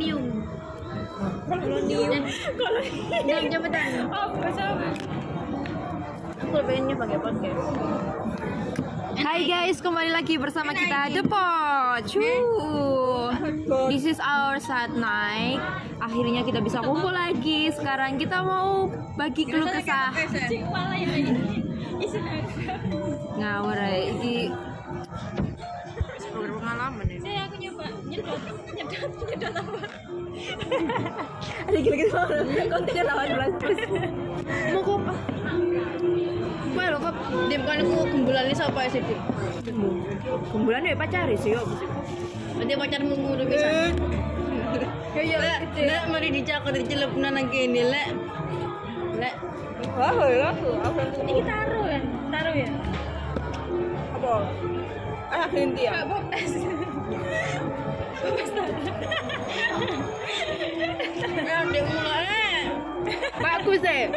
kolonial Jam cepetan. apa sama Aku pengennya pakai podcast. Hai guys, kembali lagi bersama kita The Pot. Cuh. This is our saat night. Akhirnya kita bisa kumpul lagi. Sekarang kita mau bagi keluh kesah. cik malah ini nyedot nyedot nyedot apa Ada gila-gila. Kontennya lawan belas mau kok apa? Lo kok Dim kan aku gembulan ini siapa sih Dim? Kumpulan ya pacari sih yo. Berarti pacarmu nguruh bisa. Ya ya. Lek mari dicakar dicelup nang kene lek. Lek Wah, ya ini taruh ya taruh ya Apa? Ah, ya. Popes ya recusei.